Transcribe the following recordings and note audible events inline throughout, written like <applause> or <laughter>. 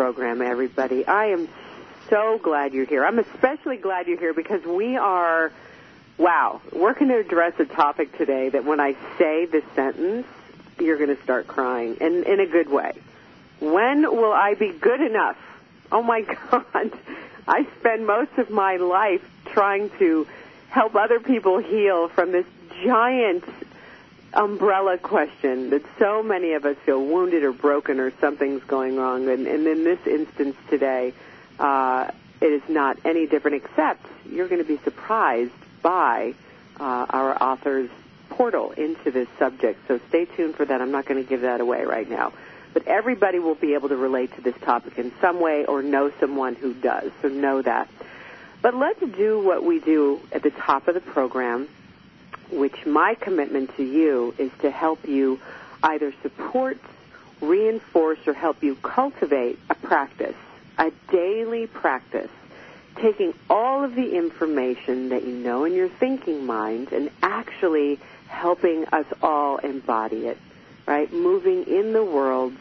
Program, everybody. I am so glad you're here. I'm especially glad you're here because we are, wow, we're going to address a topic today that when I say this sentence, you're going to start crying, and in a good way. When will I be good enough? Oh my <laughs> God. I spend most of my life trying to help other people heal from this giant umbrella question that so many of us feel wounded or broken or something's going wrong. And, and in this instance today, uh, it is not any different, except you're going to be surprised by uh, our author's portal into this subject. So stay tuned for that. I'm not going to give that away right now. But everybody will be able to relate to this topic in some way or know someone who does. So know that. But let's do what we do at the top of the program which my commitment to you is to help you either support, reinforce, or help you cultivate a practice, a daily practice, taking all of the information that you know in your thinking mind and actually helping us all embody it, right? Moving in the world,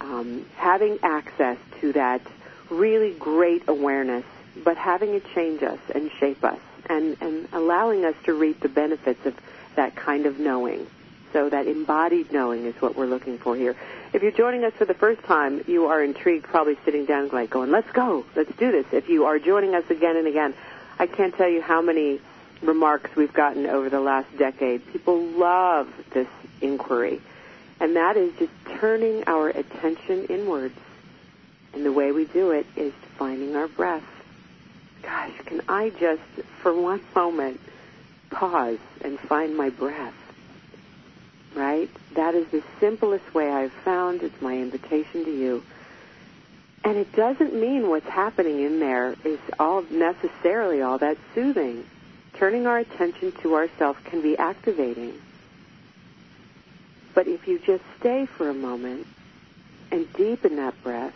um, having access to that really great awareness, but having it change us and shape us and, and allowing us to reap the benefits of that kind of knowing. So that embodied knowing is what we're looking for here. If you're joining us for the first time, you are intrigued, probably sitting down like going, let's go, let's do this. If you are joining us again and again, I can't tell you how many remarks we've gotten over the last decade. People love this inquiry. And that is just turning our attention inwards. And the way we do it is finding our breath gosh, can I just, for one moment, pause and find my breath? Right? That is the simplest way I've found. It's my invitation to you. And it doesn't mean what's happening in there is all necessarily all that soothing. Turning our attention to ourselves can be activating. But if you just stay for a moment and deepen that breath,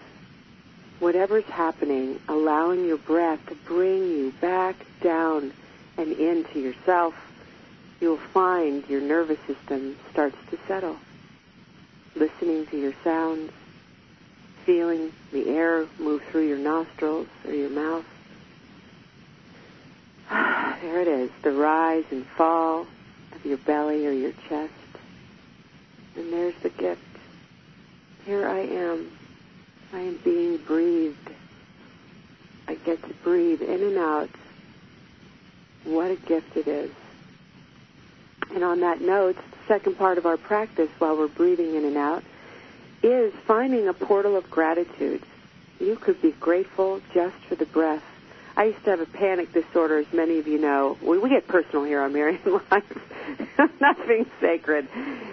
whatever's happening, allowing your breath to bring you back down and into yourself, you'll find your nervous system starts to settle. Listening to your sounds, feeling the air move through your nostrils or your mouth. <sighs> there it is, the rise and fall of your belly or your chest. And there's the gift. Here I am I am being breathed. I get to breathe in and out. What a gift it is. And on that note, the second part of our practice while we're breathing in and out is finding a portal of gratitude. You could be grateful just for the breath. I used to have a panic disorder, as many of you know. We, we get personal here on Marianne <laughs> Live. <laughs> Nothing sacred.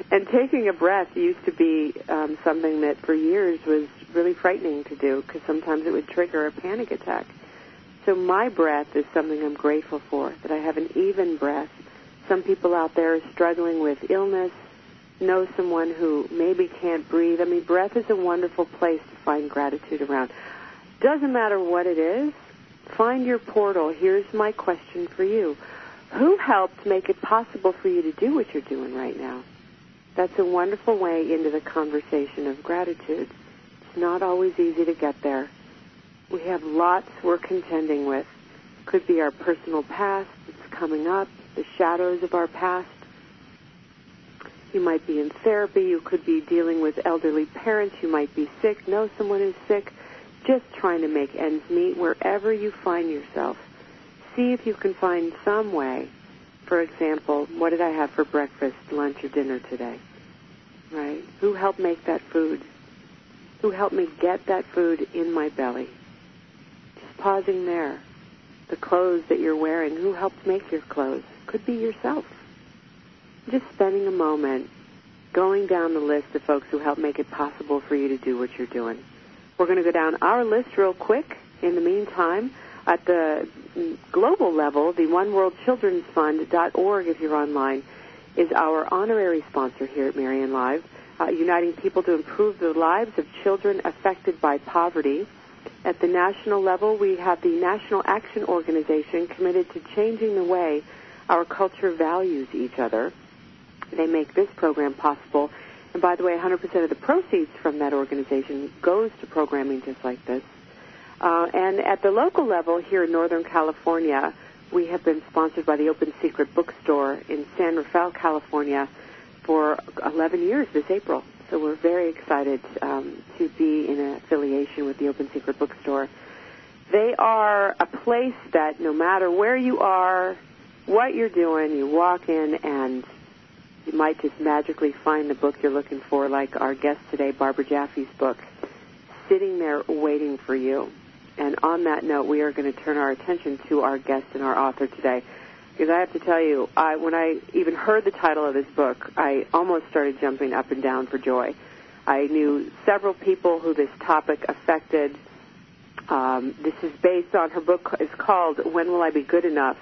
And taking a breath used to be um, something that for years was really frightening to do because sometimes it would trigger a panic attack. So my breath is something I'm grateful for, that I have an even breath. Some people out there are struggling with illness, know someone who maybe can't breathe. I mean, breath is a wonderful place to find gratitude around. Doesn't matter what it is, find your portal. Here's my question for you. Who helped make it possible for you to do what you're doing right now? That's a wonderful way into the conversation of gratitude. It's not always easy to get there. We have lots we're contending with. Could be our personal past that's coming up, the shadows of our past. You might be in therapy. You could be dealing with elderly parents. You might be sick, know someone who's sick. Just trying to make ends meet wherever you find yourself. See if you can find some way for example, what did I have for breakfast, lunch, or dinner today? Right? Who helped make that food? Who helped me get that food in my belly? Pausing there. The clothes that you're wearing, who helped make your clothes? Could be yourself. Just spending a moment going down the list of folks who helped make it possible for you to do what you're doing. We're going to go down our list real quick. In the meantime, at the global level, the One World Children's Fund.org, if you're online, is our honorary sponsor here at Marianne Live, uh, uniting people to improve the lives of children affected by poverty. At the national level, we have the National Action Organization committed to changing the way our culture values each other. They make this program possible. And by the way, 100% of the proceeds from that organization goes to programming just like this. Uh, and at the local level here in Northern California, we have been sponsored by the Open Secret Bookstore in San Rafael, California, for 11 years this April. So we're very excited um, to be in affiliation with the Open Secret Bookstore. They are a place that no matter where you are, what you're doing, you walk in and you might just magically find the book you're looking for, like our guest today, Barbara Jaffe's book, sitting there waiting for you. And on that note, we are going to turn our attention to our guest and our author today. Because I have to tell you, I, when I even heard the title of this book, I almost started jumping up and down for joy. I knew several people who this topic affected. Um, this is based on her book is called "When Will I Be Good Enough."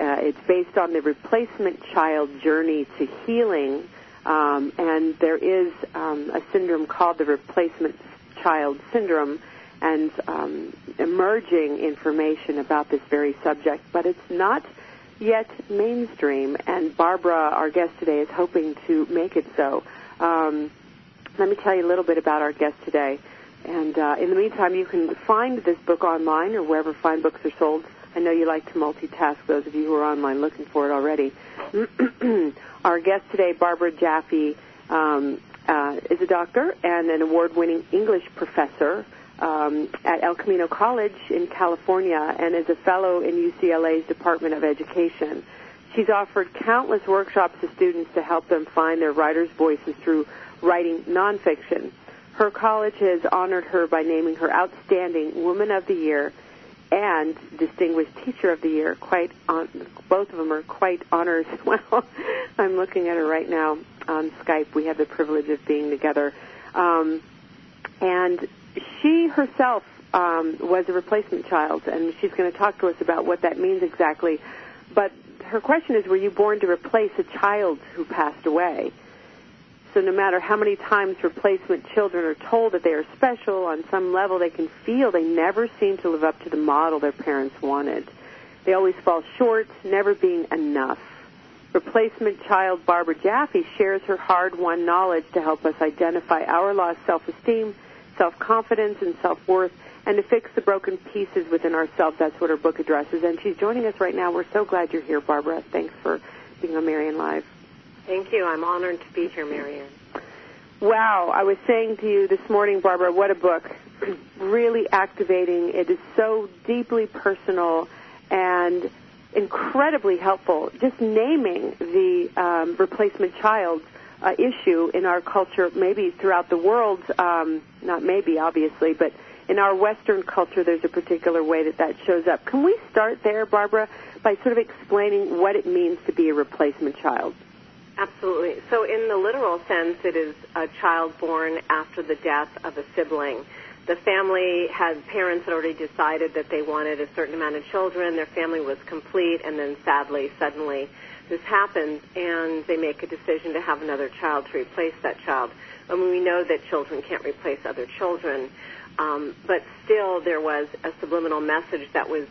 Uh, it's based on the replacement child journey to healing, um, and there is um, a syndrome called the replacement child syndrome and um, emerging information about this very subject, but it's not yet mainstream. And Barbara, our guest today, is hoping to make it so. Um, let me tell you a little bit about our guest today. And uh, in the meantime, you can find this book online or wherever fine books are sold. I know you like to multitask, those of you who are online looking for it already. <clears throat> our guest today, Barbara Jaffe, um, uh, is a doctor and an award-winning English professor um, at El Camino College in California and is a fellow in UCLA's Department of Education. She's offered countless workshops to students to help them find their writer's voices through writing nonfiction. Her college has honored her by naming her Outstanding Woman of the Year and Distinguished Teacher of the Year. Quite on, both of them are quite honors <laughs> well. I'm looking at her right now on Skype. We have the privilege of being together. Um, and she herself um, was a replacement child, and she's going to talk to us about what that means exactly. But her question is, were you born to replace a child who passed away? So no matter how many times replacement children are told that they are special, on some level they can feel they never seem to live up to the model their parents wanted. They always fall short, never being enough. Replacement child Barbara Jaffe shares her hard-won knowledge to help us identify our lost self-esteem self-confidence and self-worth and to fix the broken pieces within ourselves. That's what her book addresses. And she's joining us right now. We're so glad you're here, Barbara. Thanks for being on Marianne Live. Thank you. I'm honored to be here, Marianne. Wow. I was saying to you this morning, Barbara, what a book. <clears throat> really activating. It is so deeply personal and incredibly helpful. Just naming the um, replacement child uh, issue in our culture, maybe throughout the world, um, not maybe, obviously, but in our Western culture, there's a particular way that that shows up. Can we start there, Barbara, by sort of explaining what it means to be a replacement child? Absolutely. So, in the literal sense, it is a child born after the death of a sibling. The family had parents had already decided that they wanted a certain amount of children. Their family was complete, and then sadly, suddenly, this happens and they make a decision to have another child to replace that child. I mean, we know that children can't replace other children, um, but still there was a subliminal message that was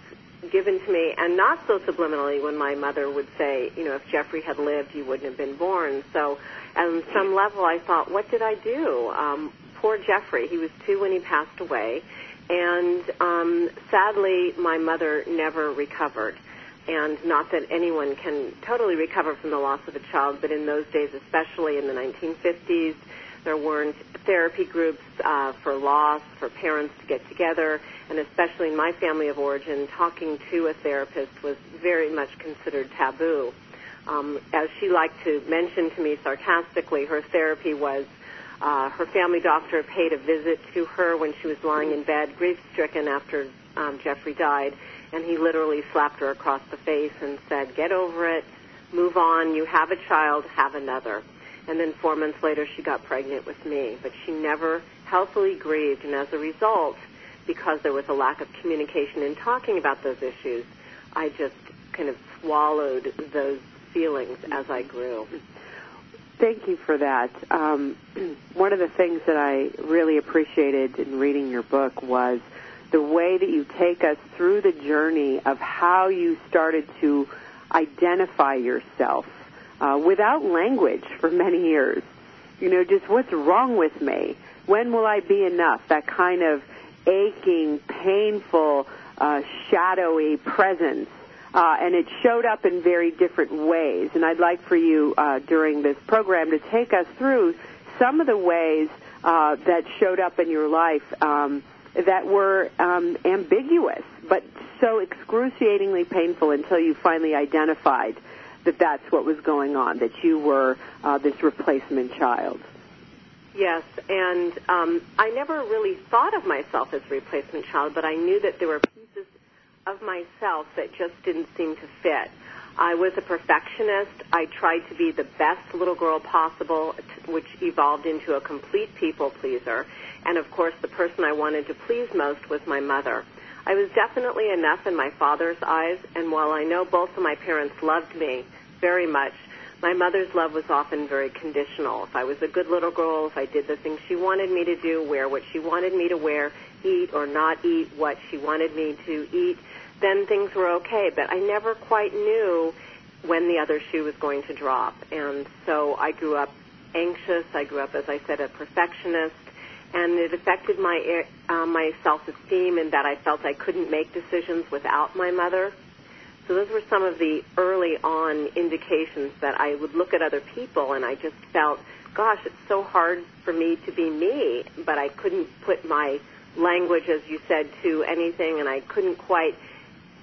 given to me, and not so subliminally when my mother would say, you know, if Jeffrey had lived, you wouldn't have been born. So, on some level, I thought, what did I do? Um, poor Jeffrey. He was two when he passed away, and um, sadly, my mother never recovered and not that anyone can totally recover from the loss of a child, but in those days, especially in the 1950s, there weren't therapy groups uh, for loss, for parents to get together, and especially in my family of origin, talking to a therapist was very much considered taboo. Um, as she liked to mention to me sarcastically, her therapy was uh, her family doctor paid a visit to her when she was lying in bed, grief-stricken after um, Jeffrey died, and he literally slapped her across the face and said, "Get over it, move on. You have a child, have another." And then four months later, she got pregnant with me, but she never healthily grieved, and as a result, because there was a lack of communication in talking about those issues, I just kind of swallowed those feelings as I grew. Thank you for that. Um, <clears throat> one of the things that I really appreciated in reading your book was the way that you take us through the journey of how you started to identify yourself uh, without language for many years. You know, just what's wrong with me? When will I be enough? That kind of aching, painful, uh, shadowy presence. Uh, and it showed up in very different ways. And I'd like for you uh, during this program to take us through some of the ways uh, that showed up in your life um, that were um, ambiguous, but so excruciatingly painful until you finally identified that that's what was going on, that you were uh, this replacement child. Yes, and um, I never really thought of myself as a replacement child, but I knew that there were pieces of myself that just didn't seem to fit. I was a perfectionist. I tried to be the best little girl possible, which evolved into a complete people pleaser. And of course, the person I wanted to please most was my mother. I was definitely enough in my father's eyes, and while I know both of my parents loved me very much, my mother's love was often very conditional. If I was a good little girl, if I did the things she wanted me to do, wear what she wanted me to wear, eat or not eat what she wanted me to eat, then things were okay. But I never quite knew when the other shoe was going to drop. And so I grew up anxious. I grew up, as I said, a perfectionist. And it affected my uh, my self-esteem in that I felt I couldn't make decisions without my mother. So those were some of the early on indications that I would look at other people and I just felt, gosh, it's so hard for me to be me, but I couldn't put my language, as you said, to anything and I couldn't quite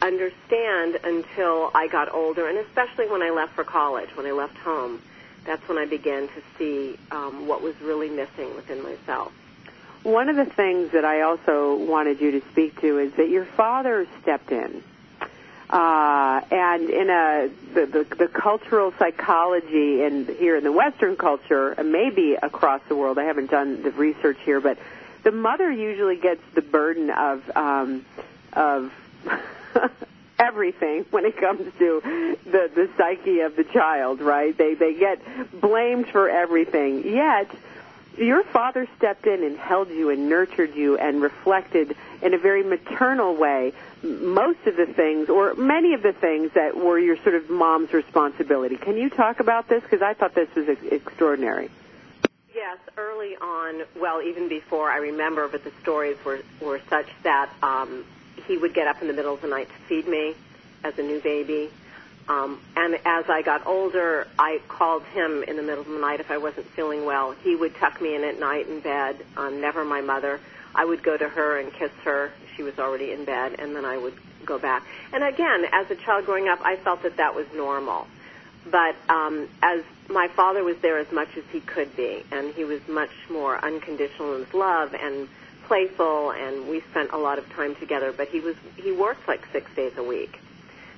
understand until I got older and especially when I left for college, when I left home. That's when I began to see um, what was really missing within myself. One of the things that I also wanted you to speak to is that your father stepped in uh, and in a the, the, the cultural psychology and here in the Western culture, and maybe across the world, I haven't done the research here, but the mother usually gets the burden of um, of <laughs> <laughs> everything when it comes to the the psyche of the child, right? They they get blamed for everything. Yet your father stepped in and held you and nurtured you and reflected in a very maternal way most of the things or many of the things that were your sort of mom's responsibility. Can you talk about this? Because I thought this was extraordinary. Yes, early on, well, even before I remember, but the stories were, were such that um, he would get up in the middle of the night to feed me as a new baby. Um, and as I got older, I called him in the middle of the night if I wasn't feeling well. He would tuck me in at night in bed, um, never my mother. I would go to her and kiss her. She was already in bed, and then I would go back. And again, as a child growing up, I felt that that was normal. But um, as my father was there as much as he could be, and he was much more unconditional in his love and playful, and we spent a lot of time together. But he was he worked like six days a week.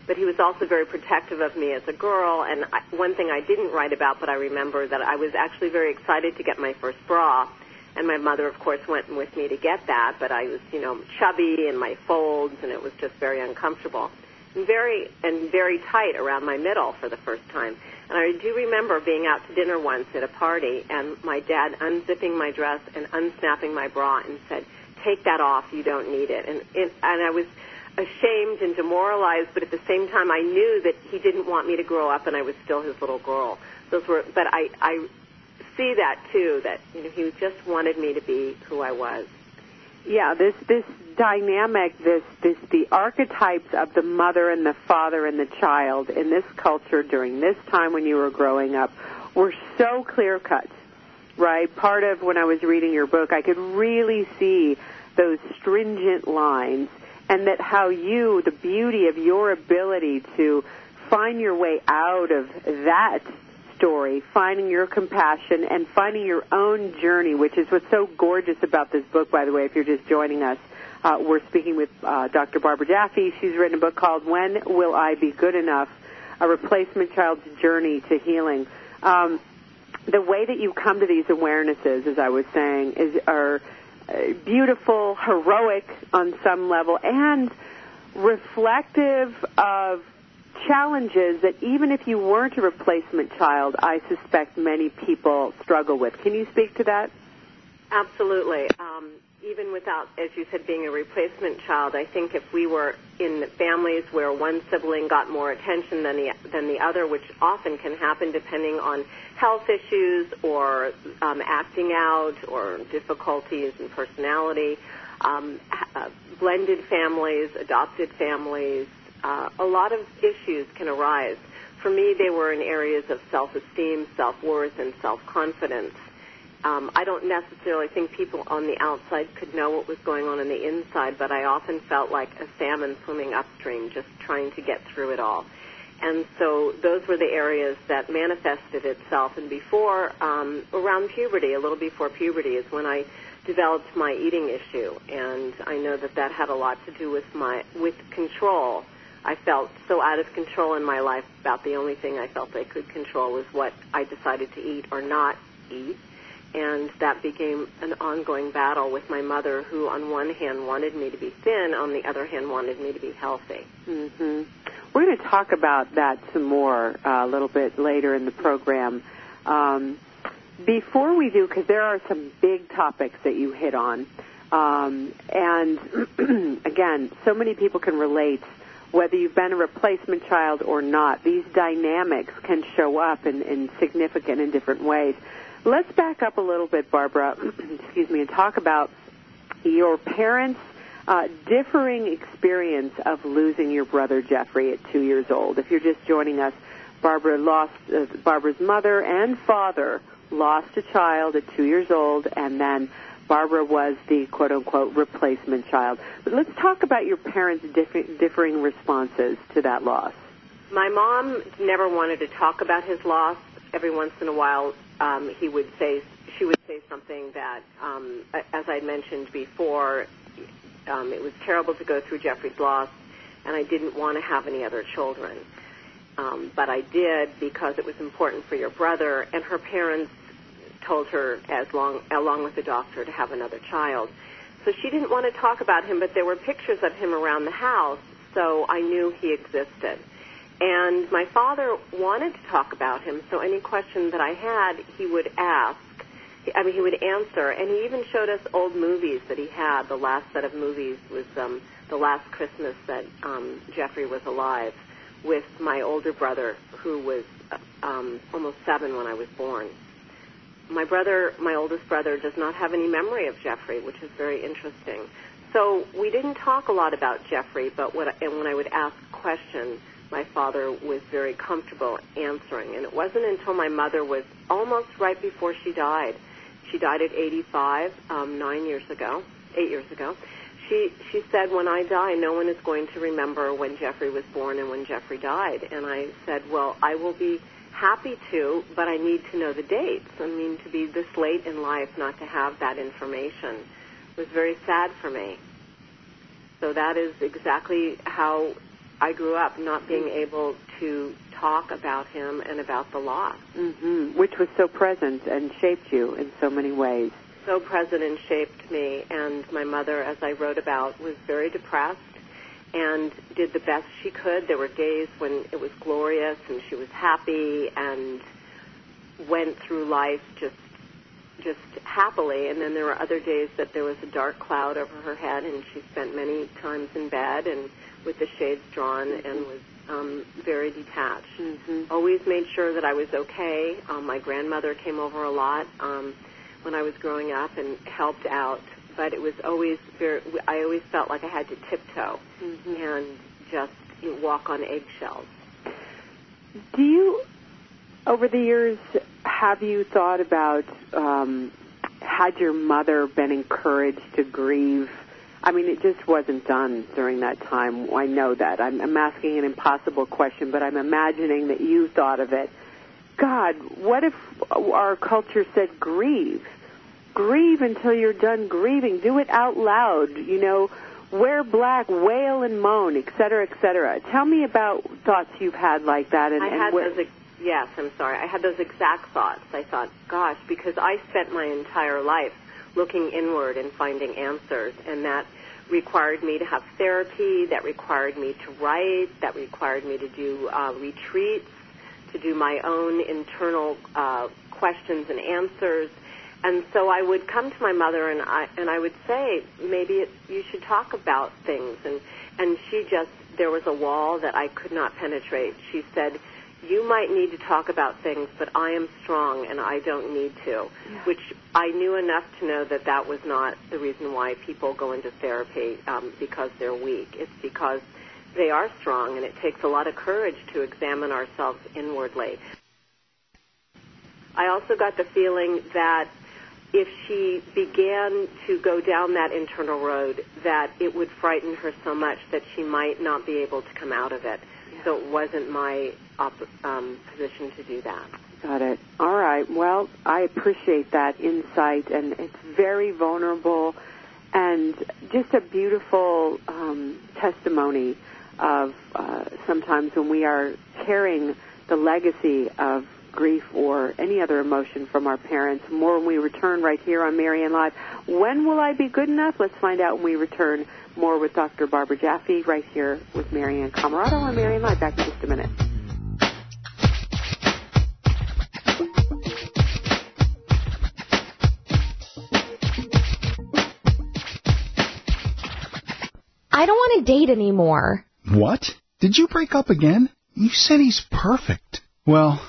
But he was also very protective of me as a girl. And I, one thing I didn't write about, but I remember that I was actually very excited to get my first bra and my mother, of course, went with me to get that, but I was, you know, chubby in my folds, and it was just very uncomfortable. And very and very tight around my middle for the first time. And I do remember being out to dinner once at a party, and my dad unzipping my dress and unsnapping my bra and said, "Take that off. You don't need it." And it, and I was ashamed and demoralized, but at the same time, I knew that he didn't want me to grow up, and I was still his little girl. Those were, but I I see that too. That you know, he just wanted me to be who I was. Yeah, this this dynamic, this this the archetypes of the mother and the father and the child in this culture during this time when you were growing up were so clear cut. Right? Part of when I was reading your book, I could really see those stringent lines and that how you, the beauty of your ability to find your way out of that story, finding your compassion and finding your own journey, which is what's so gorgeous about this book, by the way, if you're just joining us. Uh, we're speaking with uh, Dr. Barbara Jaffe. She's written a book called When Will I Be Good Enough? A Replacement Child's Journey to Healing. Um, the way that you come to these awarenesses, as I was saying, is are uh, beautiful, heroic on some level, and reflective of challenges that even if you weren't a replacement child, I suspect many people struggle with. Can you speak to that? Absolutely. Um, even without, as you said, being a replacement child, I think if we were in families where one sibling got more attention than the than the other, which often can happen depending on health issues or um, acting out or difficulties in personality, um, uh, blended families, adopted families, uh, a lot of issues can arise. For me, they were in areas of self-esteem, self-worth, and self-confidence. Um, I don't necessarily think people on the outside could know what was going on on the inside, but I often felt like a salmon swimming upstream, just trying to get through it all. And so those were the areas that manifested itself. And before, um, around puberty, a little before puberty, is when I developed my eating issue, and I know that that had a lot to do with my with control. I felt so out of control in my life about the only thing I felt I could control was what I decided to eat or not eat and that became an ongoing battle with my mother, who on one hand wanted me to be thin, on the other hand wanted me to be healthy. Mm-hmm. We're going to talk about that some more uh, a little bit later in the program. Um, before we do, because there are some big topics that you hit on, um, and <clears throat> again, so many people can relate. Whether you've been a replacement child or not, these dynamics can show up in, in significant and different ways. Let's back up a little bit, Barbara, <clears throat> excuse me, and talk about your parents' uh, differing experience of losing your brother Jeffrey at two years old. If you're just joining us, Barbara lost uh, Barbara's mother and father lost a child at two years old, and then Barbara was the quote unquote replacement child. But let's talk about your parents' differ- differing responses to that loss. My mom never wanted to talk about his loss. Every once in a while, um, he would say she would say something that, um, as I mentioned before, um, it was terrible to go through Jeffrey's loss, and I didn't want to have any other children. Um, but I did because it was important for your brother, and her parents told her, as long along with the doctor, to have another child. So she didn't want to talk about him, but there were pictures of him around the house, so I knew he existed. And my father wanted to talk about him, so any question that I had, he would ask. I mean, he would answer, and he even showed us old movies that he had. The last set of movies was um, the last Christmas that um, Jeffrey was alive, with my older brother, who was um, almost seven when I was born. My brother, my oldest brother, does not have any memory of Jeffrey, which is very interesting. So we didn't talk a lot about Jeffrey, but what, and when I would ask questions, my father was very comfortable answering. And it wasn't until my mother was almost right before she died. She died at 85, um, nine years ago, eight years ago. She she said, "When I die, no one is going to remember when Jeffrey was born and when Jeffrey died." And I said, "Well, I will be happy to, but I need to know the dates. I mean, to be this late in life not to have that information was very sad for me." So that is exactly how I grew up not being able to talk about him and about the loss. Mm-hmm. Which was so present and shaped you in so many ways. So present and shaped me. And my mother, as I wrote about, was very depressed and did the best she could. There were days when it was glorious and she was happy and went through life just just happily and then there were other days that there was a dark cloud over her head and she spent many times in bed and with the shades drawn and was um, very detached. Mm-hmm. Always made sure that I was okay. Um, my grandmother came over a lot um, when I was growing up and helped out, but it was always very. I always felt like I had to tiptoe mm-hmm. and just you know, walk on eggshells. Do you, over the years, have you thought about? Um, had your mother been encouraged to grieve I mean, it just wasn't done during that time. I know that. I'm, I'm asking an impossible question, but I'm imagining that you thought of it. God, what if our culture said grieve? Grieve until you're done grieving. Do it out loud. You know, wear black, wail and moan, et cetera, et cetera. Tell me about thoughts you've had like that. And, I and had where- those. Yes, I'm sorry. I had those exact thoughts. I thought, gosh, because I spent my entire life looking inward and finding answers, and that required me to have therapy. That required me to write. That required me to do uh, retreats, to do my own internal uh, questions and answers. And so I would come to my mother and I and I would say maybe it, you should talk about things and and she just there was a wall that I could not penetrate. She said, "You might need to talk about things, but I am strong and I don't need to." Which I knew enough to know that that was not the reason why people go into therapy um, because they're weak. It's because they are strong, and it takes a lot of courage to examine ourselves inwardly. I also got the feeling that if she began to go down that internal road, that it would frighten her so much that she might not be able to come out of it. So it wasn't my op- um, position to do that. Got it. All right. Well, I appreciate that insight, and it's very vulnerable and just a beautiful um, testimony of uh, sometimes when we are carrying the legacy of grief or any other emotion from our parents. More when we return right here on Marianne Live. When will I be good enough? Let's find out when we return. More with Dr. Barbara Jaffe right here with Marianne Camarado on Marianne Live. Back in just a minute. I don't want to date anymore. What? Did you break up again? You said he's perfect. Well,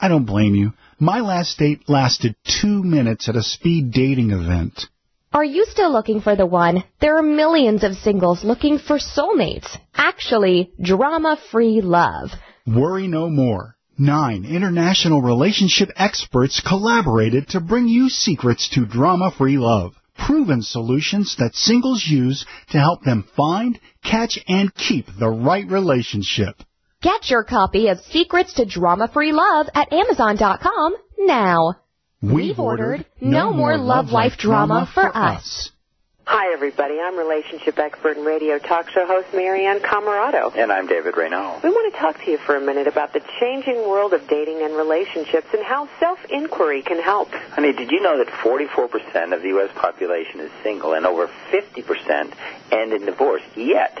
I don't blame you. My last date lasted two minutes at a speed dating event. Are you still looking for the one? There are millions of singles looking for soulmates. Actually, drama-free love. Worry no more. Nine international relationship experts collaborated to bring you secrets to drama-free love. Proven solutions that singles use to help them find, catch, and keep the right relationship. Get your copy of Secrets to Drama-Free Love at Amazon.com now. We've ordered No More Love Life Drama for Us. Hi, everybody. I'm relationship expert and radio talk show host Marianne Camarado. And I'm David Reynal. We want to talk to you for a minute about the changing world of dating and relationships and how self-inquiry can help. Honey, did you know that 44% of the U.S. population is single and over 50% end in divorce? Yet,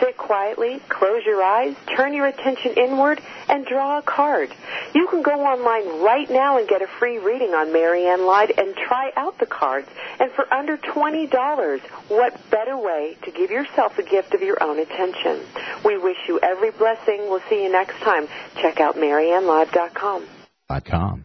Sit quietly, close your eyes, turn your attention inward, and draw a card. You can go online right now and get a free reading on Marianne Live and try out the cards. And for under $20, what better way to give yourself a gift of your own attention? We wish you every blessing. We'll see you next time. Check out MarianneLive.com. com.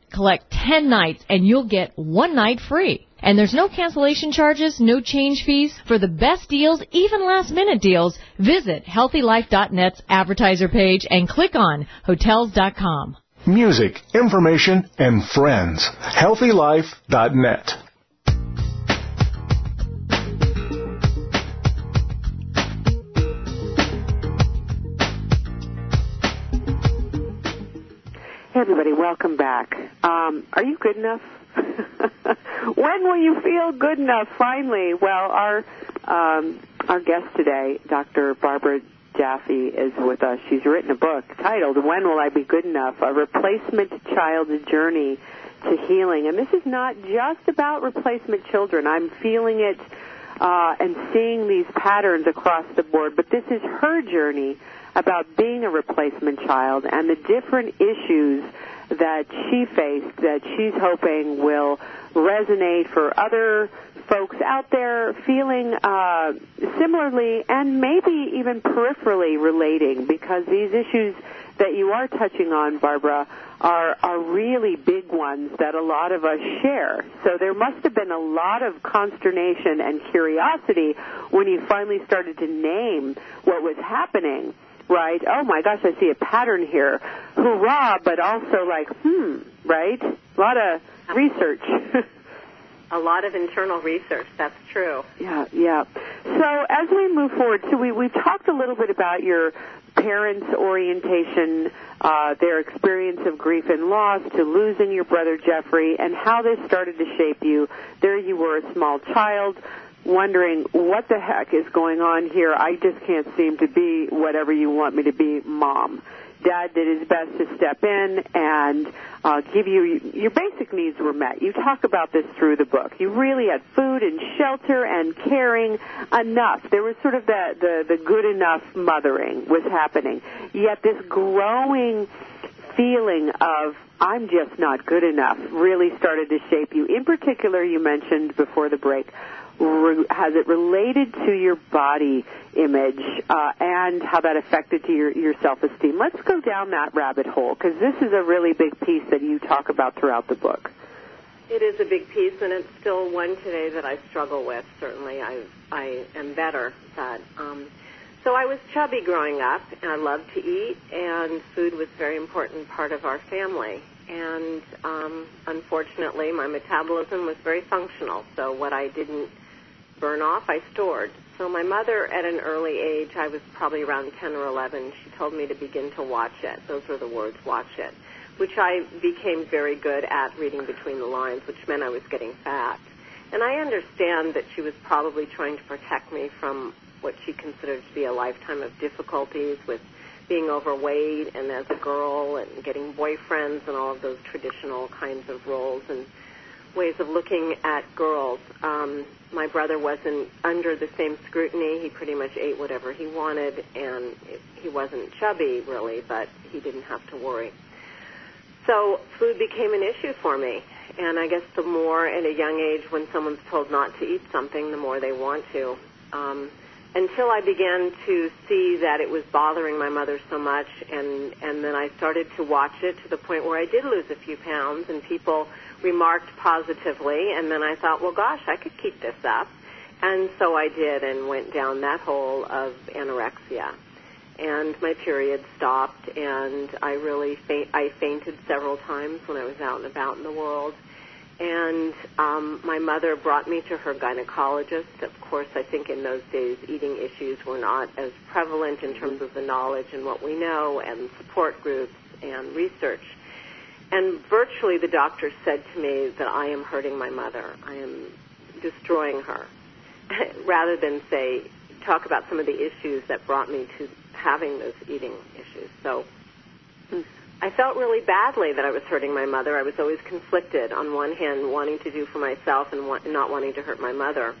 collect 10 nights and you'll get one night free. And there's no cancellation charges, no change fees. For the best deals, even last minute deals, visit healthylife.net's advertiser page and click on hotels.com. Music, information, and friends. HealthyLife.net. Hey, everybody, welcome back. Um, are you good enough? <laughs> when will you feel good enough? Finally, well, our um, our guest today, Dr. Barbara Jaffe, is with us. She's written a book titled "When Will I Be Good Enough: A Replacement Child's Journey to Healing." And this is not just about replacement children. I'm feeling it uh, and seeing these patterns across the board, but this is her journey about being a replacement child and the different issues that she faced that she's hoping will resonate for other folks out there feeling uh, similarly and maybe even peripherally relating because these issues that you are touching on, Barbara, are are really big ones that a lot of us share. So there must have been a lot of consternation and curiosity when you finally started to name what was happening. Right? Oh my gosh, I see a pattern here. Hurrah! But also like, hmm, right? A lot of research. <laughs> a lot of internal research. That's true. Yeah, yeah. So as we move forward, so we we talked a little bit about your parents' orientation, uh, their experience of grief and loss, to losing your brother Jeffrey, and how this started to shape you. There you were, a small child, wondering what the heck is going on here. I just can't seem to be whatever you want me to be, mom. Dad did his best to step in and uh, give you your basic needs were met. You talk about this through the book. You really had food and shelter and caring enough. There was sort of the the, the good enough mothering was happening. Yet this growing feeling of I'm just not good enough really started to shape you. In particular, you mentioned before the break re- has it related to your body image uh, and how that affected to your, your self-esteem? Let's go down that rabbit hole because this is a really big piece that you talk about throughout the book. It is a big piece, and it's still one today that I struggle with. Certainly, I I am better, but um, so I was chubby growing up, and I loved to eat, and food was a very important part of our family. And um, unfortunately, my metabolism was very functional. So what I didn't burn off, I stored. So my mother, at an early age, I was probably around 10 or 11, she told me to begin to watch it. Those were the words, watch it, which I became very good at reading between the lines, which meant I was getting fat. And I understand that she was probably trying to protect me from what she considered to be a lifetime of difficulties with being overweight and as a girl and getting boyfriends and all of those traditional kinds of roles and ways of looking at girls. Um, my brother wasn't under the same scrutiny. He pretty much ate whatever he wanted, and he wasn't chubby really, but he didn't have to worry. So food became an issue for me. And I guess the more at a young age when someone's told not to eat something, the more they want to. Um, until I began to see that it was bothering my mother so much, and and then I started to watch it to the point where I did lose a few pounds, and people remarked positively, and then I thought, well, gosh, I could keep this up. And so I did and went down that hole of anorexia. And my period stopped, and I really faint, I fainted several times when I was out and about in the world. And um, my mother brought me to her gynecologist. Of course, I think in those days eating issues were not as prevalent in terms of the knowledge and what we know, and support groups and research. And virtually the doctor said to me that I am hurting my mother. I am destroying her. <laughs> Rather than say, talk about some of the issues that brought me to having those eating issues. So I felt really badly that I was hurting my mother. I was always conflicted on one hand, wanting to do for myself and not wanting to hurt my mother.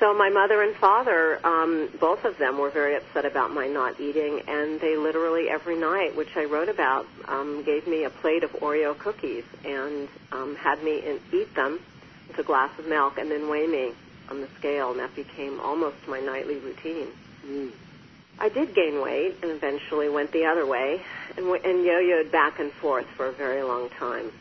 So my mother and father, um, both of them, were very upset about my not eating, and they literally every night, which I wrote about, um, gave me a plate of Oreo cookies and um, had me in, eat them with a glass of milk, and then weigh me on the scale, and that became almost my nightly routine. Mm. I did gain weight, and eventually went the other way, and, and yo-yoed back and forth for a very long time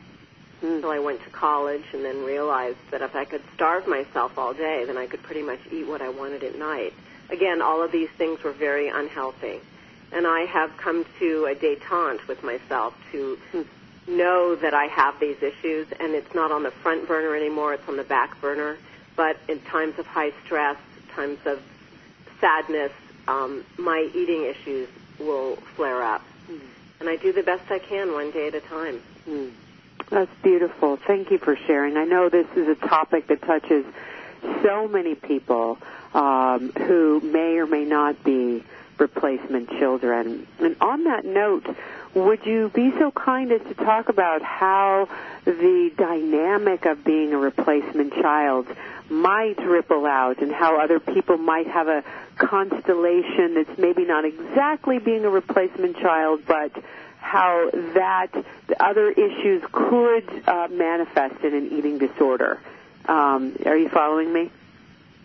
until I went to college and then realized that if I could starve myself all day, then I could pretty much eat what I wanted at night. Again, all of these things were very unhealthy. And I have come to a detente with myself to know that I have these issues and it's not on the front burner anymore, it's on the back burner. But in times of high stress, times of sadness, um, my eating issues will flare up. Mm. And I do the best I can one day at a time. Mm. That's beautiful. Thank you for sharing. I know this is a topic that touches so many people um, who may or may not be replacement children. And on that note, would you be so kind as to talk about how the dynamic of being a replacement child might ripple out and how other people might have a constellation that's maybe not exactly being a replacement child, but how that the other issues could uh, manifest in an eating disorder. Um, are you following me?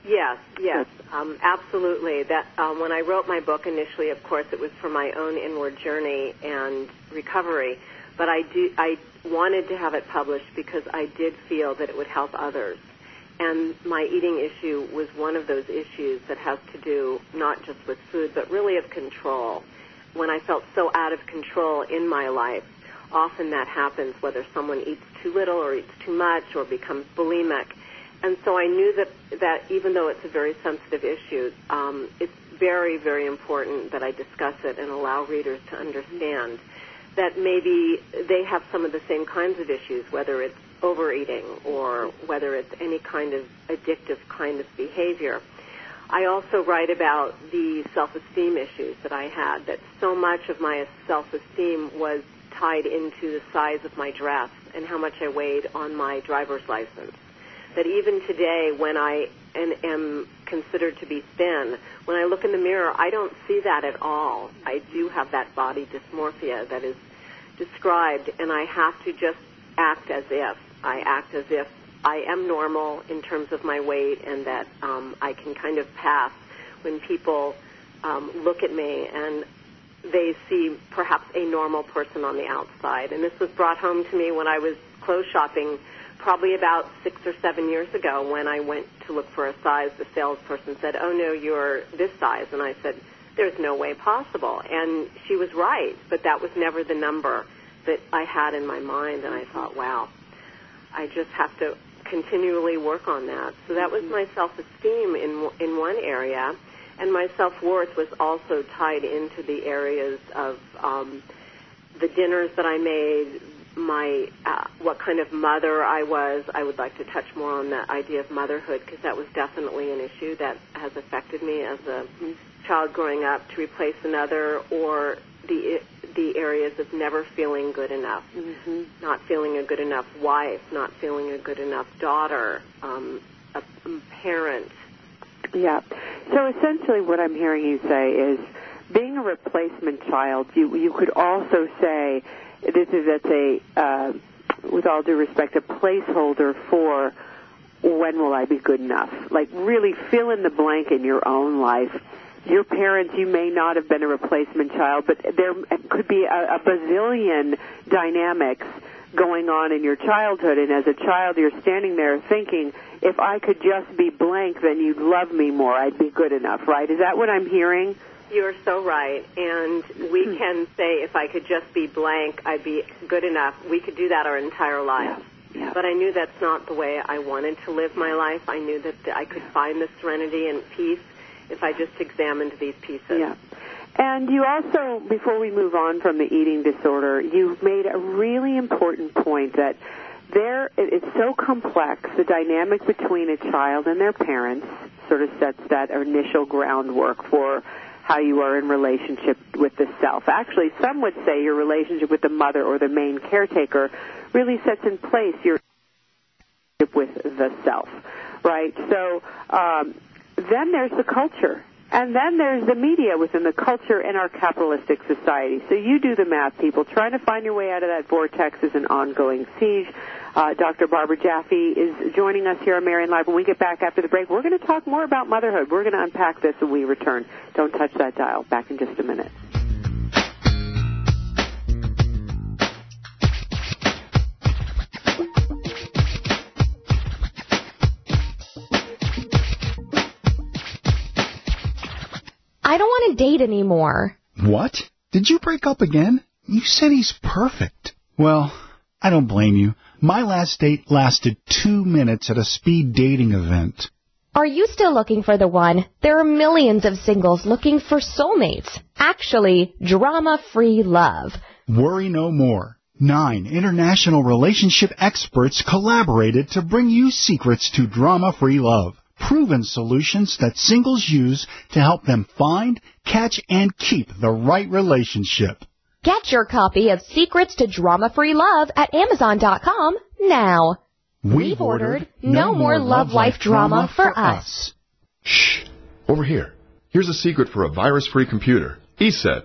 Yes, yes, um, absolutely. That um, when I wrote my book initially, of course, it was for my own inward journey and recovery. But I do, I wanted to have it published because I did feel that it would help others. And my eating issue was one of those issues that has to do not just with food, but really of control. When I felt so out of control in my life, often that happens whether someone eats too little or eats too much or becomes bulimic. And so I knew that, that even though it's a very sensitive issue, um, it's very, very important that I discuss it and allow readers to understand that maybe they have some of the same kinds of issues, whether it's overeating or whether it's any kind of addictive kind of behavior. I also write about the self-esteem issues that I had, that so much of my self-esteem was tied into the size of my dress and how much I weighed on my driver's license. That even today, when I am considered to be thin, when I look in the mirror, I don't see that at all. I do have that body dysmorphia that is described, and I have to just act as if. I act as if I am normal in terms of my weight and that um, I can kind of pass when people um, look at me and they see perhaps a normal person on the outside. And this was brought home to me when I was clothes shopping probably about six or seven years ago when I went to look for a size. The salesperson said, oh no, you're this size. And I said, there's no way possible. And she was right, but that was never the number that I had in my mind. And I thought, wow, I just have to continually work on that. So that was my self-esteem in in one area, and my self-worth was also tied into the areas of um, the dinners that I made, my uh, what kind of mother I was. I would like to touch more on the idea of motherhood because that was definitely an issue that has affected me as a child growing up. To replace another or the the areas of never feeling good enough, mm-hmm. not feeling a good enough wife, not feeling a good enough daughter, um, a, a parent. Yeah. So essentially, what I'm hearing you say is, being a replacement child, you you could also say this is that's a, uh, with all due respect, a placeholder for when will I be good enough? Like really fill in the blank in your own life your parents, you may not have been a replacement child, but there could be a, a bazillion dynamics going on in your childhood. And as a child, you're standing there thinking, if I could just be blank, then you'd love me more. I'd be good enough, right? Is that what I'm hearing? You're so right. And we hmm. can say, if I could just be blank, I'd be good enough. We could do that our entire life. Yeah. Yeah. But I knew that's not the way I wanted to live my life. I knew that I could find the serenity and peace if I just examined these pieces. Yeah. And you also, before we move on from the eating disorder, you've made a really important point that there it's so complex. The dynamic between a child and their parents sort of sets that initial groundwork for how you are in relationship with the self. Actually, some would say your relationship with the mother or the main caretaker really sets in place your relationship with the self, right? So um, then there's the culture. And then there's the media within the culture in our capitalistic society. So you do the math, people. Trying to find your way out of that vortex is an ongoing siege. Uh, Dr. Barbara Jaffe is joining us here on Marianne Live. When we get back after the break, we're going to talk more about motherhood. We're going to unpack this when we return. Don't touch that dial. Back in just a minute. I don't want to date anymore. What? Did you break up again? You said he's perfect. Well, I don't blame you. My last date lasted two minutes at a speed dating event. Are you still looking for the one? There are millions of singles looking for soulmates. Actually, drama-free love. Worry no more. Nine international relationship experts collaborated to bring you secrets to drama-free love proven solutions that singles use to help them find, catch, and keep the right relationship. Get your copy of Secrets to Drama-Free Love at Amazon.com now. We've ordered No More Love Life Drama for Us. Shh. Over here. Here's a secret for a virus-free computer. ESET.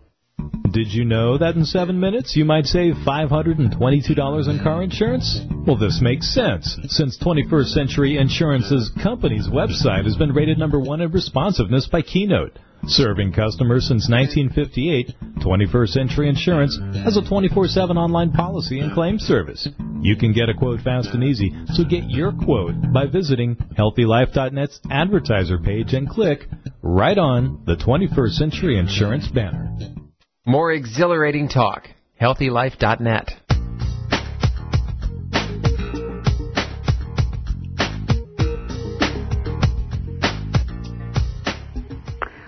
Did you know that in seven minutes you might save $522 in car insurance? Well, this makes sense, since 21st Century Insurance's company's website has been rated number one in responsiveness by Keynote. Serving customers since 1958, 21st Century Insurance has a 24-7 online policy and claim service. You can get a quote fast and easy, so get your quote by visiting HealthyLife.net's advertiser page and click right on the 21st Century Insurance banner. More exhilarating talk. HealthyLife.net.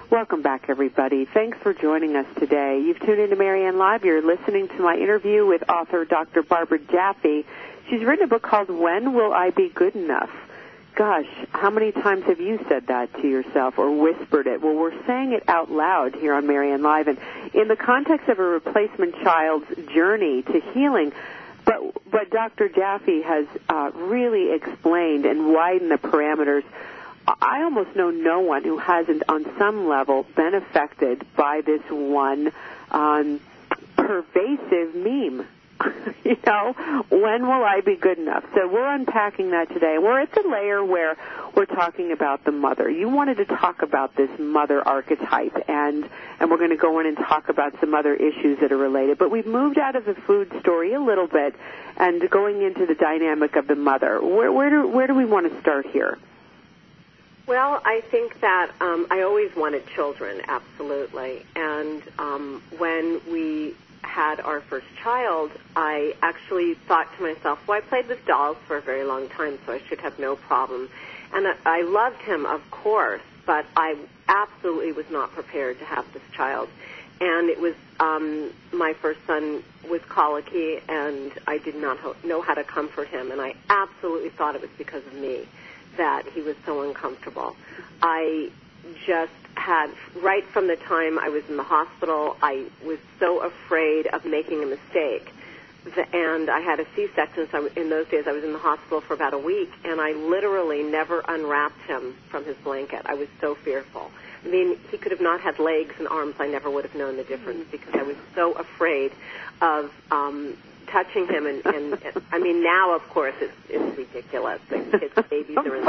Welcome back, everybody. Thanks for joining us today. You've tuned into Marianne Live. You're listening to my interview with author Dr. Barbara Jaffe. She's written a book called When Will I Be Good Enough? Gosh, how many times have you said that to yourself or whispered it? Well, we're saying it out loud here on Marianne Live, and in the context of a replacement child's journey to healing, but but Dr. Jaffe has uh, really explained and widened the parameters. I almost know no one who hasn't, on some level, been affected by this one um, pervasive meme <laughs> you know, when will I be good enough? So we're unpacking that today. We're at the layer where we're talking about the mother. You wanted to talk about this mother archetype, and and we're going to go in and talk about some other issues that are related. But we've moved out of the food story a little bit, and going into the dynamic of the mother. Where where do where do we want to start here? Well, I think that um, I always wanted children, absolutely. And um, when we had our first child, I actually thought to myself, well, I played with dolls for a very long time, so I should have no problem. And I loved him, of course, but I absolutely was not prepared to have this child. And it was um, my first son was colicky, and I did not ho- know how to comfort him, and I absolutely thought it was because of me that he was so uncomfortable. I just had right from the time I was in the hospital, I was so afraid of making a mistake. And I had a C-section, so in those days I was in the hospital for about a week, and I literally never unwrapped him from his blanket. I was so fearful. I mean, he could have not had legs and arms. I never would have known the difference because I was so afraid of um, touching him, and, and, and I mean now, of course, it's it's ridiculous. Like kids, <laughs> babies are in.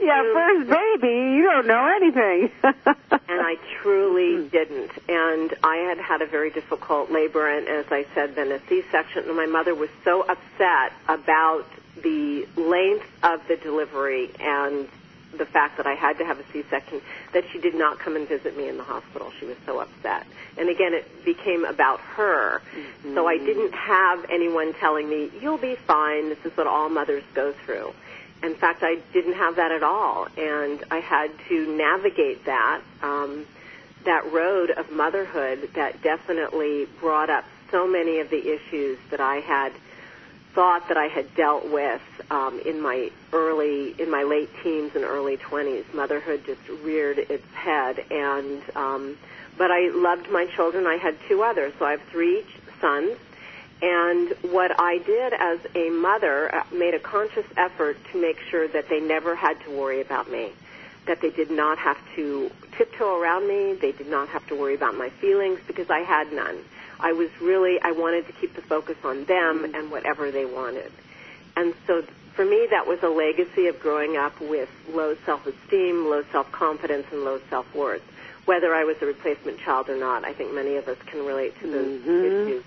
Yeah, first baby, you don't know anything. <laughs> and I truly didn't, and I had had a very difficult labor, and as I said, then a C-section, and my mother was so upset about the length of the delivery and the fact that I had to have a C-section that she did not come and visit me in the hospital. She was so upset. And again, it became about her. Mm-hmm. So I didn't have anyone telling me, you'll be fine. This is what all mothers go through. In fact, I didn't have that at all. And I had to navigate that, um, that road of motherhood that definitely brought up so many of the issues that I had – thought that I had dealt with um, in my early, in my late teens and early 20s. Motherhood just reared its head, and um, but I loved my children. I had two others, so I have three sons. And what I did as a mother uh, made a conscious effort to make sure that they never had to worry about me, that they did not have to tiptoe around me, they did not have to worry about my feelings because I had none. I was really, I wanted to keep the focus on them and whatever they wanted. And so for me, that was a legacy of growing up with low self-esteem, low self-confidence, and low self-worth. Whether I was a replacement child or not, I think many of us can relate to those mm-hmm. issues.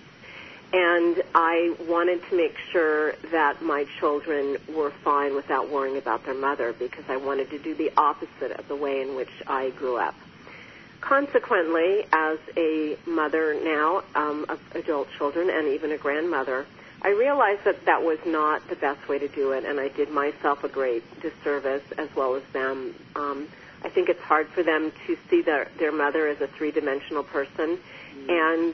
And I wanted to make sure that my children were fine without worrying about their mother because I wanted to do the opposite of the way in which I grew up. Consequently, as a mother now um, of adult children and even a grandmother, I realized that that was not the best way to do it, and I did myself a great disservice as well as them. Um, I think it's hard for them to see their, their mother as a three-dimensional person, And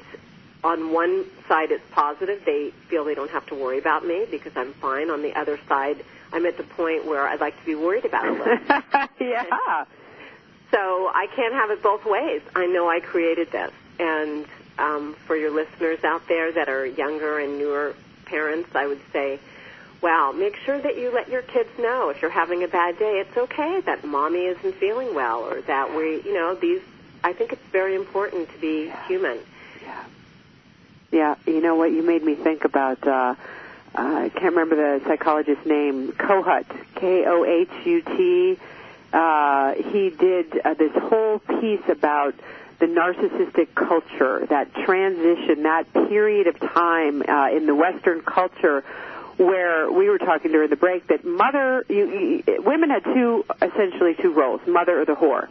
on one side it's positive. They feel they don't have to worry about me because I'm fine. On the other side, I'm at the point where I'd like to be worried about a little. <laughs> yeah. So I can't have it both ways. I know I created this. And um, for your listeners out there that are younger and newer parents, I would say, wow, make sure that you let your kids know if you're having a bad day, it's okay that mommy isn't feeling well or that we, you know, these, I think it's very important to be human. Yeah. Yeah, you know what? You made me think about, uh, uh, I can't remember the psychologist's name, Kohut, K-O-H-U-T. Uh, he did uh, this whole piece about the narcissistic culture, that transition, that period of time uh, in the Western culture where we were talking during the break that mother, you, you, women had two, essentially two roles, mother or the whore.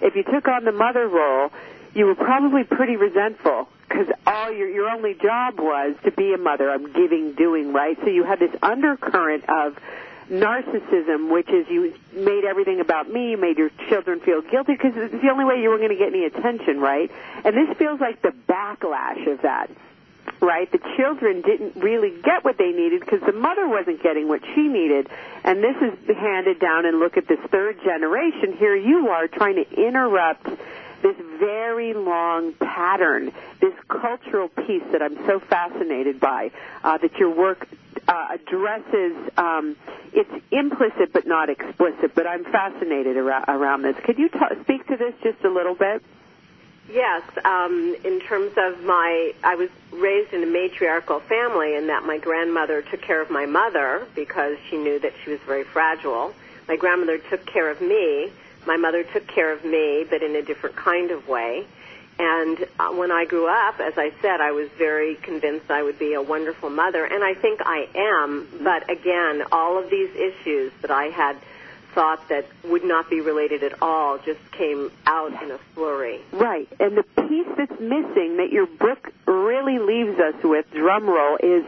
If you took on the mother role, you were probably pretty resentful because all your your only job was to be a mother. I'm giving, doing, right? So you had this undercurrent of narcissism, which is you made everything about me, you made your children feel guilty because it's the only way you were going to get any attention, right? And this feels like the backlash of that. Right? The children didn't really get what they needed because the mother wasn't getting what she needed. And this is handed down and look at this third generation. Here you are trying to interrupt this very long pattern, this cultural piece that I'm so fascinated by, uh, that your work uh, addresses. Um, it's implicit but not explicit, but I'm fascinated around, around this. Could you t- speak to this just a little bit? Yes, um, in terms of my, I was raised in a matriarchal family and that my grandmother took care of my mother because she knew that she was very fragile. My grandmother took care of me my mother took care of me, but in a different kind of way. And uh, when I grew up, as I said, I was very convinced I would be a wonderful mother, and I think I am. But again, all of these issues that I had thought that would not be related at all just came out in a flurry. Right. And the piece that's missing that your book really leaves us with, drum roll, is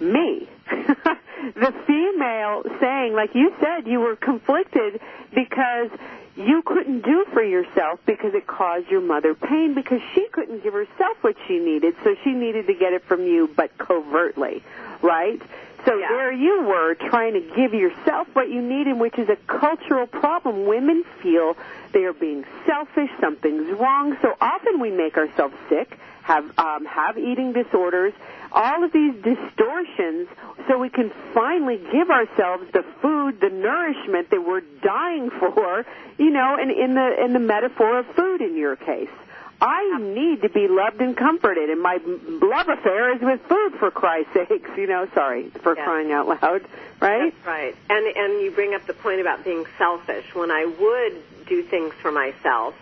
me. <laughs> the female saying, like you said, you were conflicted because you couldn't do for yourself because it caused your mother pain because she couldn't give herself what she needed, so she needed to get it from you, but covertly, right? So yeah. there you were trying to give yourself what you needed, which is a cultural problem. Women feel they are being selfish, something's wrong, so often we make ourselves sick, have um, have eating disorders, all of these distortions so we can finally give ourselves the food, the nourishment that we're dying for, you know, and in the in the metaphor of food in your case. I need to be loved and comforted, and my love affair is with food, for Christ's sakes. You know, sorry for yes. crying out loud, right? That's right. And and you bring up the point about being selfish. When I would do things for myself,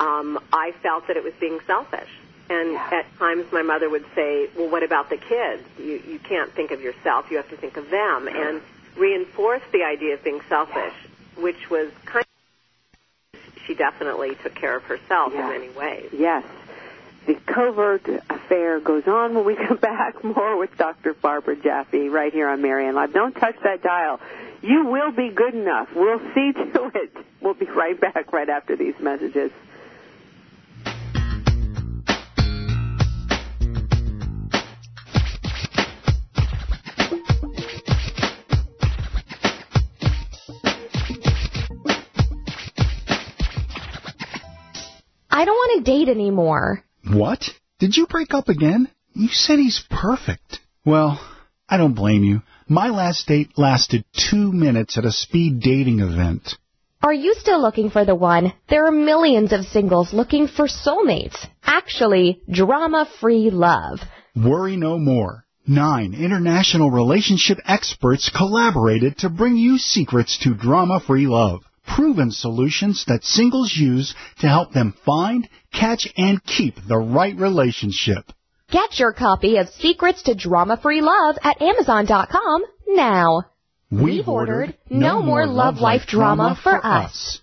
um, I felt that it was being selfish. And yeah. at times my mother would say, well, what about the kids? You, you can't think of yourself, you have to think of them. And reinforce the idea of being selfish, which was kind of, she definitely took care of herself in many ways. Yes. The covert affair goes on when we come <laughs> back. More with Dr. Barbara Jaffe right here on Marianne Live. Don't touch that dial. You will be good enough. We'll see to it. We'll be right back right after these messages. Date anymore. What? Did you break up again? You said he's perfect. Well, I don't blame you. My last date lasted two minutes at a speed dating event. Are you still looking for the one? There are millions of singles looking for soulmates. Actually, drama-free love. Worry no more. Nine international relationship experts collaborated to bring you secrets to drama-free love proven solutions that singles use to help them find, catch, and keep the right relationship. Get your copy of Secrets to Drama-Free Love at Amazon.com now. We've ordered No More Love Life Drama for Us.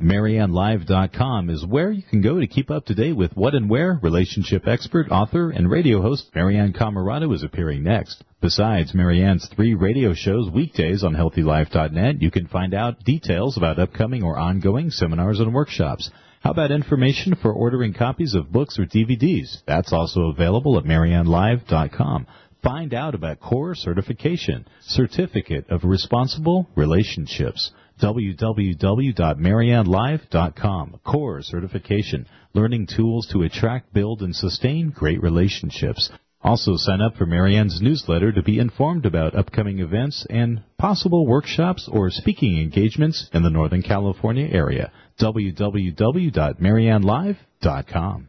MarianneLive.com is where you can go to keep up to date with what and where relationship expert, author, and radio host Marianne Camarado is appearing next. Besides Marianne's three radio shows weekdays on HealthyLife.net, you can find out details about upcoming or ongoing seminars and workshops How about information for ordering copies of books or DVDs? That's also available at mariannelive.com. Find out about core certification, certificate of responsible relationships www.mariannelive.com. Core certification, learning tools to attract, build, and sustain great relationships. Also sign up for Marianne's newsletter to be informed about upcoming events and possible workshops or speaking engagements in the Northern California area. www.mariannelive.com.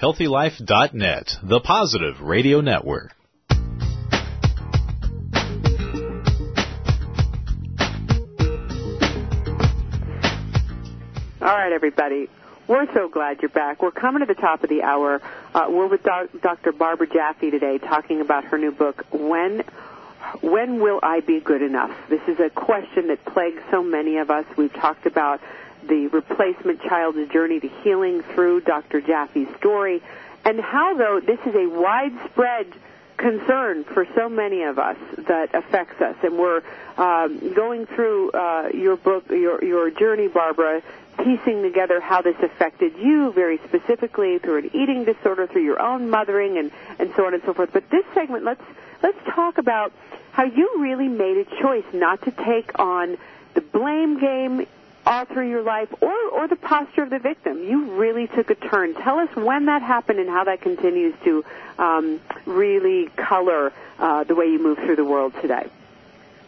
HealthyLife.net, the positive radio network. All right, everybody. We're so glad you're back. We're coming to the top of the hour. Uh, we're with Dr. Barbara Jaffe today talking about her new book, When when will I be good enough? This is a question that plagues so many of us. We've talked about the replacement child's journey to healing through Dr. Jaffe's story, and how, though, this is a widespread concern for so many of us that affects us. And we're um, going through uh, your book, your, your journey, Barbara, piecing together how this affected you very specifically through an eating disorder, through your own mothering, and, and so on and so forth. But this segment, let's let's talk about how you really made a choice not to take on the blame game all through your life or, or the posture of the victim. You really took a turn. Tell us when that happened and how that continues to um, really color uh, the way you move through the world today.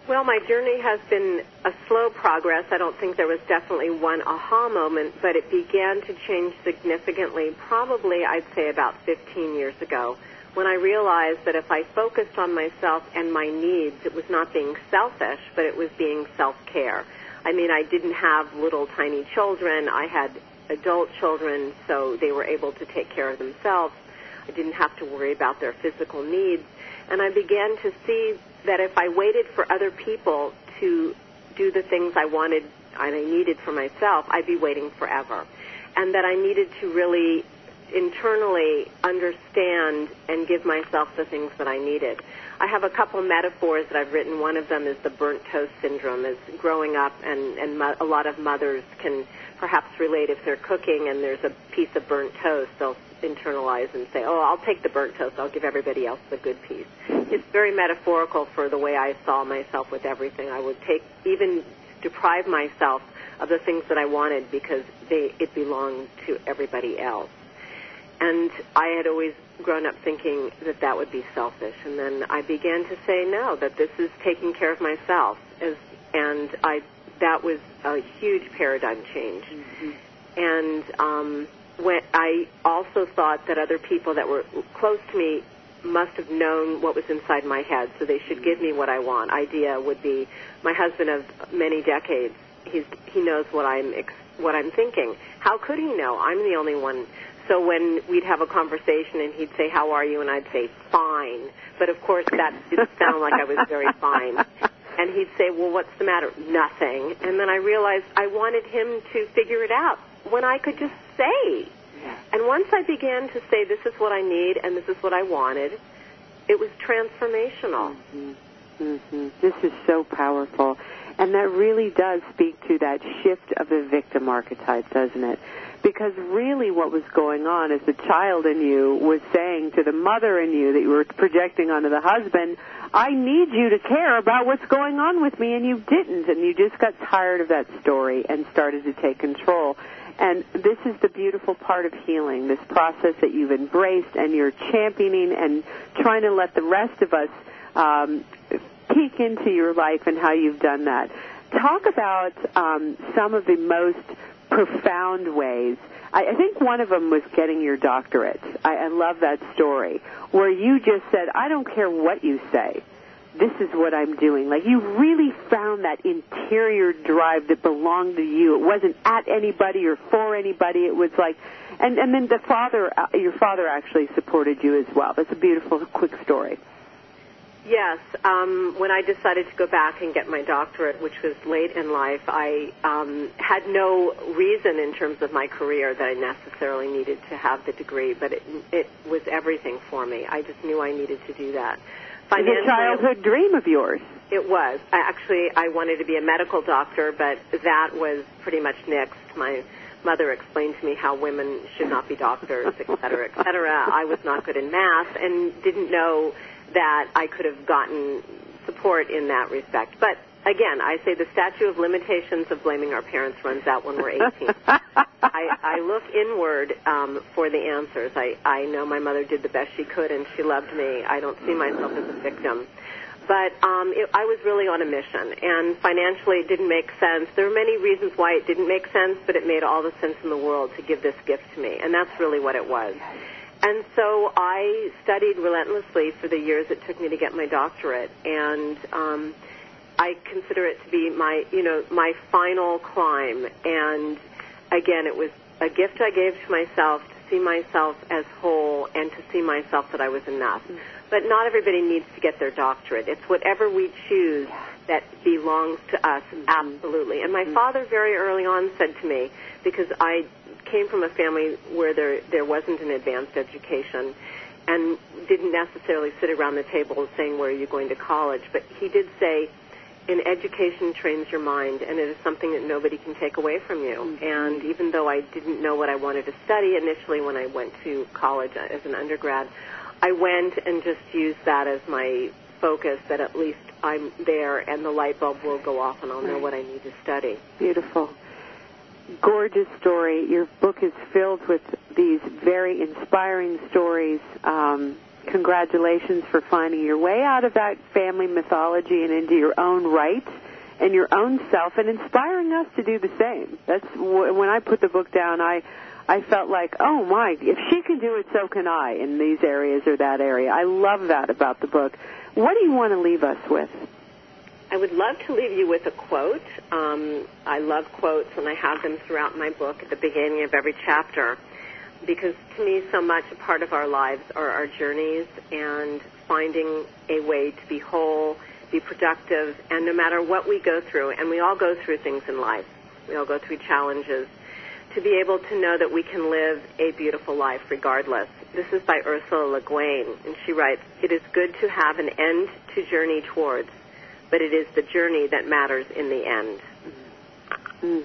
Well, my journey has been a slow progress. I don't think there was definitely one aha moment, but it began to change significantly, probably I'd say about 15 years ago, when I realized that if I focused on myself and my needs, it was not being selfish, but it was being self-care. I mean, I didn't have little tiny children. I had adult children, so they were able to take care of themselves. I didn't have to worry about their physical needs. And I began to see that if I waited for other people to do the things I wanted and I needed for myself, I'd be waiting forever. And that I needed to really internally understand and give myself the things that I needed. I have a couple metaphors that I've written. One of them is the burnt toast syndrome. Is growing up, and and mo- a lot of mothers can perhaps relate if they're cooking and there's a piece of burnt toast, they'll internalize and say, "Oh, I'll take the burnt toast. I'll give everybody else the good piece." It's very metaphorical for the way I saw myself with everything. I would take even deprive myself of the things that I wanted because they it belonged to everybody else. And I had always grown up thinking that that would be selfish. And then I began to say no, that this is taking care of myself. As, and I, that was a huge paradigm change. Mm-hmm. And um, when I also thought that other people that were close to me must have known what was inside my head, so they should give me what I want. Idea would be my husband of many decades. He's he knows what I'm ex- what I'm thinking. How could he know? I'm the only one so when we'd have a conversation and he'd say, "How are you?" and I'd say, "Fine," but of course that didn't sound like I was very <laughs> fine. And he'd say, "Well, what's the matter?" Nothing. And then I realized I wanted him to figure it out when I could just say. And once I began to say, "This is what I need and this is what I wanted," it was transformational. Mm-hmm. Mm-hmm. This is so powerful. And that really does speak to that shift of the victim archetype, doesn't it? Because really what was going on is the child in you was saying to the mother in you that you were projecting onto the husband, I need you to care about what's going on with me, and you didn't. And you just got tired of that story and started to take control. And this is the beautiful part of healing, this process that you've embraced and you're championing and trying to let the rest of us um, peek into your life and how you've done that. Talk about um, some of the most profound ways. I, I think one of them was getting your doctorate. I, I love that story where you just said, "I don't care what you say." this is what I'm doing. Like you really found that interior drive that belonged to you. It wasn't at anybody or for anybody. It was like, and and then the father, uh, your father actually supported you as well. That's a beautiful, quick story. Yes, um, when I decided to go back and get my doctorate, which was late in life, I um, had no reason in terms of my career that I necessarily needed to have the degree, but it, it was everything for me. I just knew I needed to do that. It's a childhood dream of yours. It was. I actually, I wanted to be a medical doctor, but that was pretty much nixed. My mother explained to me how women should not be doctors, et cetera, et cetera. I was not good in math and didn't know that I could have gotten support in that respect. But again, I say the statute of limitations of blaming our parents runs out when we're 18. <laughs> I, I look inward um, for the answers. I, I know my mother did the best she could and she loved me. I don't see myself as a victim. But um, it, I was really on a mission, and financially it didn't make sense. There were many reasons why it didn't make sense, but it made all the sense in the world to give this gift to me, and that's really what it was. And so I studied relentlessly for the years it took me to get my doctorate, and um, I consider it to be my, you know, my final climb. And again, it was a gift I gave to myself to see myself as whole and to see myself that I was enough. Mm-hmm. But not everybody needs to get their doctorate. It's whatever we choose that belongs to us, mm-hmm. absolutely. And my mm-hmm. father very early on said to me, because I came from a family where there there wasn't an advanced education and didn't necessarily sit around the table saying where are you going to college but he did say in education trains your mind and it is something that nobody can take away from you mm-hmm. and even though I didn't know what I wanted to study initially when I went to college as an undergrad I went and just used that as my focus that at least I'm there and the light bulb will go off and I'll know what I need to study. Beautiful gorgeous story. Your book is filled with these very inspiring stories. Um, congratulations for finding your way out of that family mythology and into your own right and your own self and inspiring us to do the same. That's when I put the book down, I I felt like, "Oh my, if she can do it, so can I" in these areas or that area. I love that about the book. What do you want to leave us with? I would love to leave you with a quote. Um, I love quotes, and I have them throughout my book at the beginning of every chapter because to me, so much a part of our lives are our journeys and finding a way to be whole, be productive, and no matter what we go through, and we all go through things in life, we all go through challenges, to be able to know that we can live a beautiful life regardless. This is by Ursula Le Guin, and she writes, It is good to have an end to journey towards but it is the journey that matters in the end. Mm,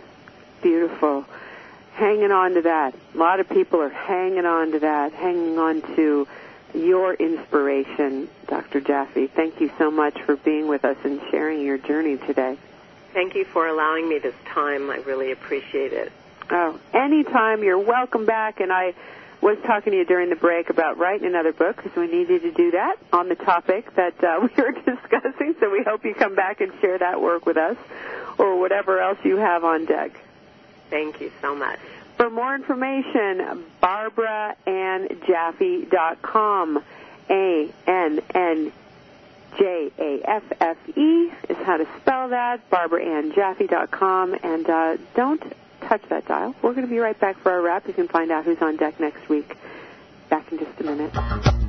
beautiful. Hanging on to that. A lot of people are hanging on to that, hanging on to your inspiration, Dr. Jaffe. Thank you so much for being with us and sharing your journey today. Thank you for allowing me this time. I really appreciate it. Oh, anytime. You're welcome back, and I was talking to you during the break about writing another book because we needed to do that on the topic that uh, <laughs> we were discussing. So we hope you come back and share that work with us or whatever else you have on deck. Thank you so much. For more information, barbaraannjaffe.com. A N N J A F F E is how to spell that. BarbaraAnnJaffe.com. And uh, don't touch that dial. We're going to be right back for our wrap. You can find out who's on deck next week. Back in just a minute.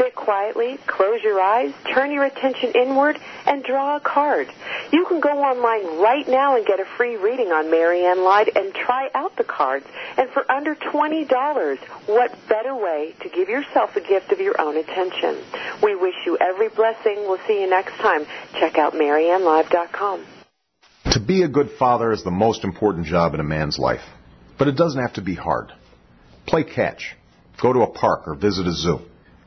sit quietly, close your eyes, turn your attention inward, and draw a card. You can go online right now and get a free reading on Marianne Live and try out the cards. And for under $20, what better way to give yourself a gift of your own attention? We wish you every blessing. We'll see you next time. Check out MarianneLive.com. To be a good father is the most important job in a man's life. But it doesn't have to be hard. Play catch. Go to a park or visit a zoo.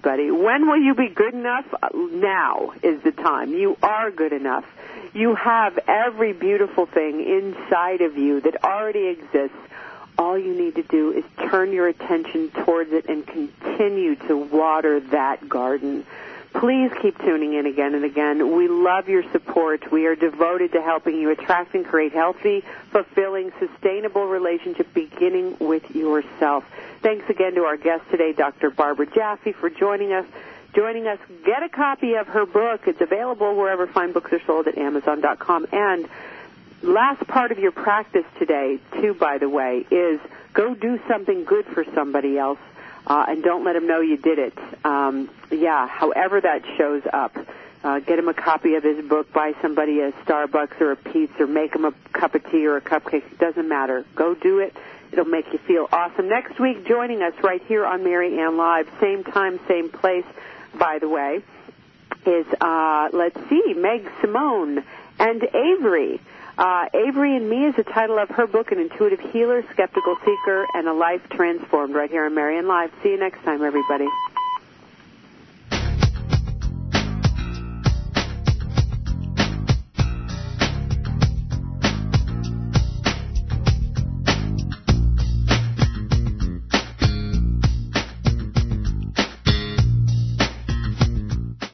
Everybody. When will you be good enough? Uh, now is the time. You are good enough. You have every beautiful thing inside of you that already exists. All you need to do is turn your attention towards it and continue to water that garden. Please keep tuning in again and again. We love your support. We are devoted to helping you attract and create healthy, fulfilling, sustainable relationships beginning with yourself. Thanks again to our guest today, Dr. Barbara Jaffe, for joining us. Joining us, get a copy of her book. It's available wherever fine books are sold at Amazon.com. And last part of your practice today, too, by the way, is go do something good for somebody else uh, and don't let them know you did it. Um, yeah, however that shows up. Uh, get him a copy of his book, buy somebody a Starbucks or a pizza, or make him a cup of tea or a cupcake. It doesn't matter. Go do it. It'll make you feel awesome. Next week, joining us right here on Marianne Live, same time, same place, by the way, is, uh, let's see, Meg Simone and Avery. Uh, Avery and Me is the title of her book, An Intuitive Healer, Skeptical Seeker, and a Life Transformed, right here on Marianne Live. See you next time, everybody.